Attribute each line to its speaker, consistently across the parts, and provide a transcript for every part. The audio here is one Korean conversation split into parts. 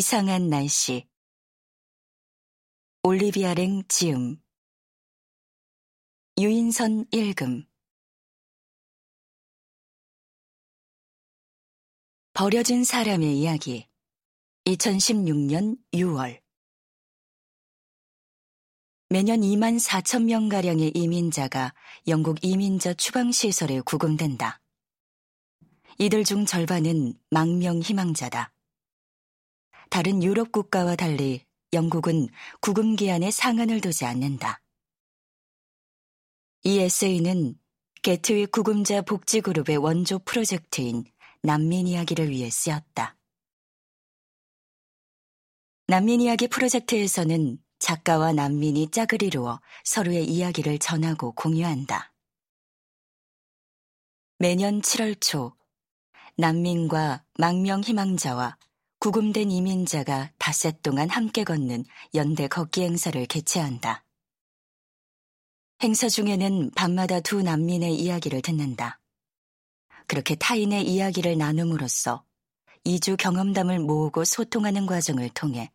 Speaker 1: 이상한 날씨. 올리비아랭 지음. 유인선 일금. 버려진 사람의 이야기. 2016년 6월. 매년 2만 4천 명가량의 이민자가 영국 이민자 추방시설에 구금된다. 이들 중 절반은 망명 희망자다. 다른 유럽 국가와 달리 영국은 구금 기한에 상한을 두지 않는다. 이 에세이는 게트위 구금자 복지그룹의 원조 프로젝트인 난민 이야기를 위해 쓰였다. 난민 이야기 프로젝트에서는 작가와 난민이 짝을 이루어 서로의 이야기를 전하고 공유한다. 매년 7월 초 난민과 망명 희망자와 구금된 이민자가 닷새 동안 함께 걷는 연대 걷기 행사를 개최한다. 행사 중에는 밤마다 두 난민의 이야기를 듣는다. 그렇게 타인의 이야기를 나눔으로써 이주 경험담을 모으고 소통하는 과정을 통해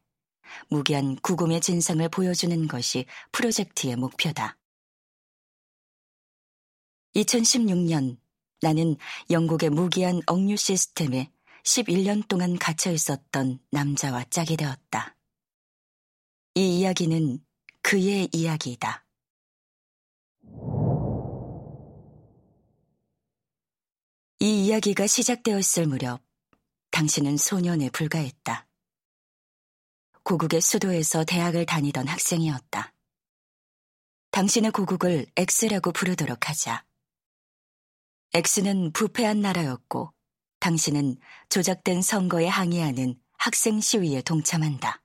Speaker 1: 무기한 구금의 진상을 보여주는 것이 프로젝트의 목표다. 2016년 나는 영국의 무기한 억류 시스템에 11년 동안 갇혀 있었던 남자와 짝이 되었다. 이 이야기는 그의 이야기이다. 이 이야기가 시작되었을 무렵 당신은 소년에 불과했다. 고국의 수도에서 대학을 다니던 학생이었다. 당신의 고국을 X라고 부르도록 하자. X는 부패한 나라였고 당신은 조작된 선거에 항의하는 학생 시위에 동참한다.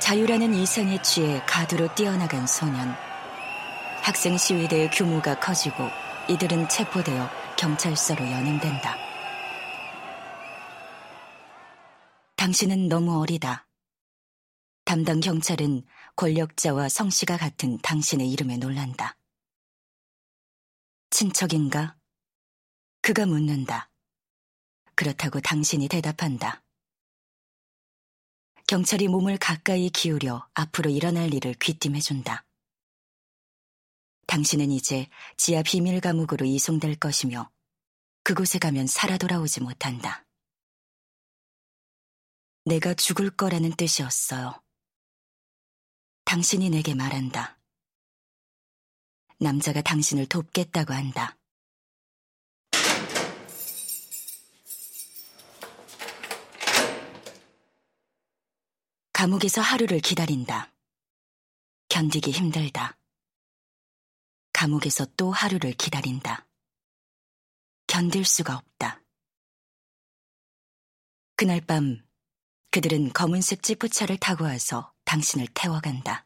Speaker 1: 자유라는 이상에 취해 가두로 뛰어나간 소년. 학생 시위대의 규모가 커지고 이들은 체포되어 경찰서로 연행된다. 당신은 너무 어리다. 담당 경찰은 권력자와 성씨가 같은 당신의 이름에 놀란다. 친척인가? 그가 묻는다. 그렇다고 당신이 대답한다. 경찰이 몸을 가까이 기울여 앞으로 일어날 일을 귀띔해준다. 당신은 이제 지하 비밀 감옥으로 이송될 것이며 그곳에 가면 살아 돌아오지 못한다. 내가 죽을 거라는 뜻이었어요. 당신이 내게 말한다. 남자가 당신을 돕겠다고 한다. 감옥에서 하루를 기다린다. 견디기 힘들다. 감옥에서 또 하루를 기다린다. 견딜 수가 없다. 그날 밤 그들은 검은색 지프차를 타고 와서 당신을 태워간다.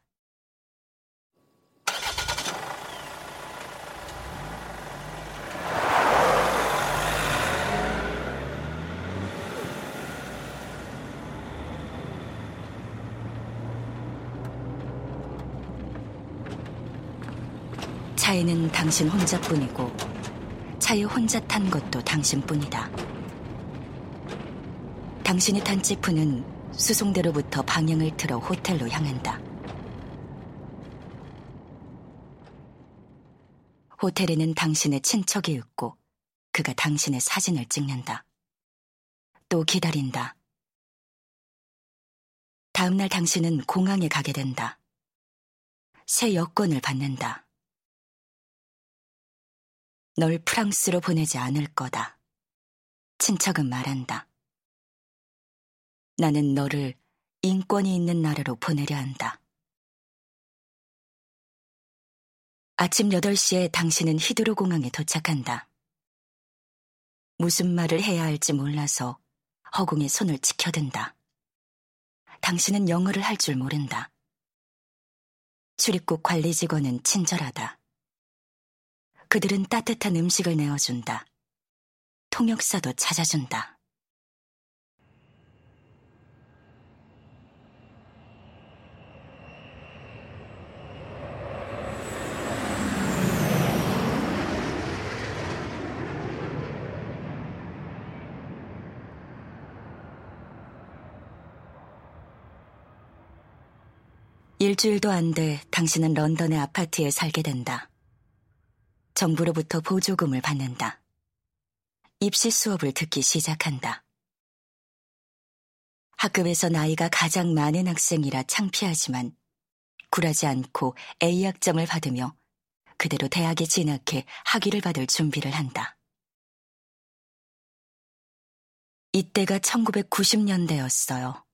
Speaker 1: 차에는 당신 혼자뿐이고 차에 혼자 탄 것도 당신뿐이다. 당신이 탄 지프는 수송대로부터 방향을 틀어 호텔로 향한다. 호텔에는 당신의 친척이 있고 그가 당신의 사진을 찍는다. 또 기다린다. 다음날 당신은 공항에 가게 된다. 새 여권을 받는다. 널 프랑스로 보내지 않을 거다. 친척은 말한다. 나는 너를 인권이 있는 나라로 보내려 한다. 아침 8시에 당신은 히드로 공항에 도착한다. 무슨 말을 해야 할지 몰라서 허공에 손을 지켜든다. 당신은 영어를 할 줄 모른다. 출입국 관리 직원은 친절하다. 그들은 따뜻한 음식을 내어준다. 통역사도 찾아준다. 일주일도 안 돼 당신은 런던의 아파트에 살게 된다. 정부로부터 보조금을 받는다. 입시 수업을 듣기 시작한다. 학급에서 나이가 가장 많은 학생이라 창피하지만 굴하지 않고 A학점을 받으며 그대로 대학에 진학해 학위를 받을 준비를 한다. 이때가 1990년대였어요.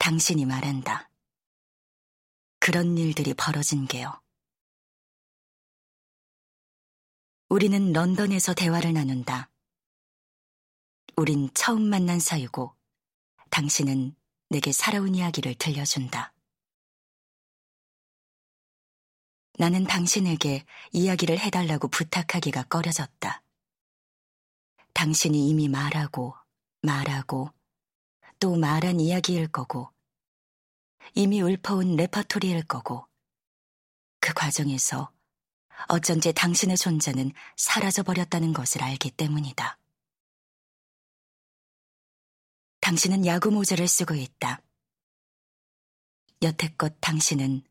Speaker 1: 당신이 말한다. 그런 일들이 벌어진 게요. 우리는 런던에서 대화를 나눈다. 우린 처음 만난 사이고, 당신은 내게 살아온 이야기를 들려준다. 나는 당신에게 이야기를 해달라고 부탁하기가 꺼려졌다. 당신이 이미 말하고, 말하고, 또 말한 이야기일 거고, 이미 읊어온 레퍼토리일 거고, 그 과정에서 어쩐지 당신의 존재는 사라져버렸다는 것을 알기 때문이다. 당신은 야구 모자를 쓰고 있다. 여태껏 당신은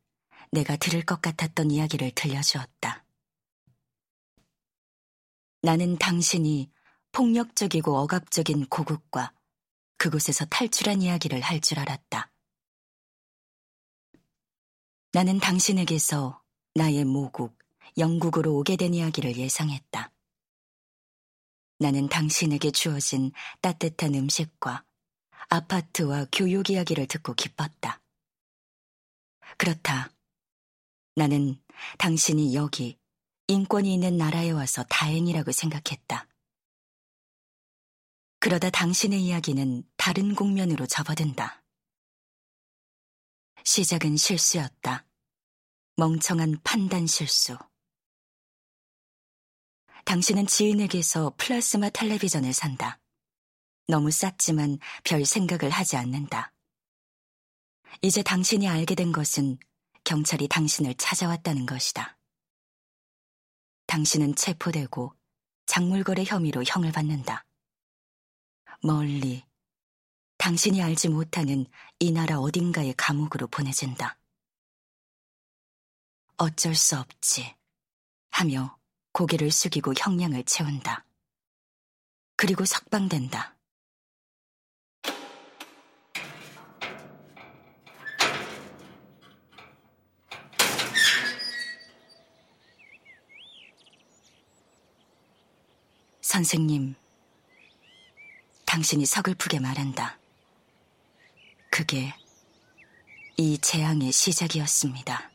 Speaker 1: 내가 들을 것 같았던 이야기를 들려주었다. 나는 당신이 폭력적이고 억압적인 고국과 그곳에서 탈출한 이야기를 할 줄 알았다. 나는 당신에게서 나의 모국, 영국으로 오게 된 이야기를 예상했다. 나는 당신에게 주어진 따뜻한 음식과 아파트와 교육 이야기를 듣고 기뻤다. 그렇다. 나는 당신이 여기 인권이 있는 나라에 와서 다행이라고 생각했다. 그러다 당신의 이야기는 다른 국면으로 접어든다. 시작은 실수였다. 멍청한 판단 실수. 당신은 지인에게서 플라스마 텔레비전을 산다. 너무 쌌지만 별 생각을 하지 않는다. 이제 당신이 알게 된 것은 경찰이 당신을 찾아왔다는 것이다. 당신은 체포되고 작물거래 혐의로 형을 받는다. 멀리 당신이 알지 못하는 이 나라 어딘가의 감옥으로 보내진다. 어쩔 수 없지 하며 고개를 숙이고 형량을 채운다. 그리고 석방된다. 선생님, 당신이 서글프게 말한다. 그게 이 재앙의 시작이었습니다.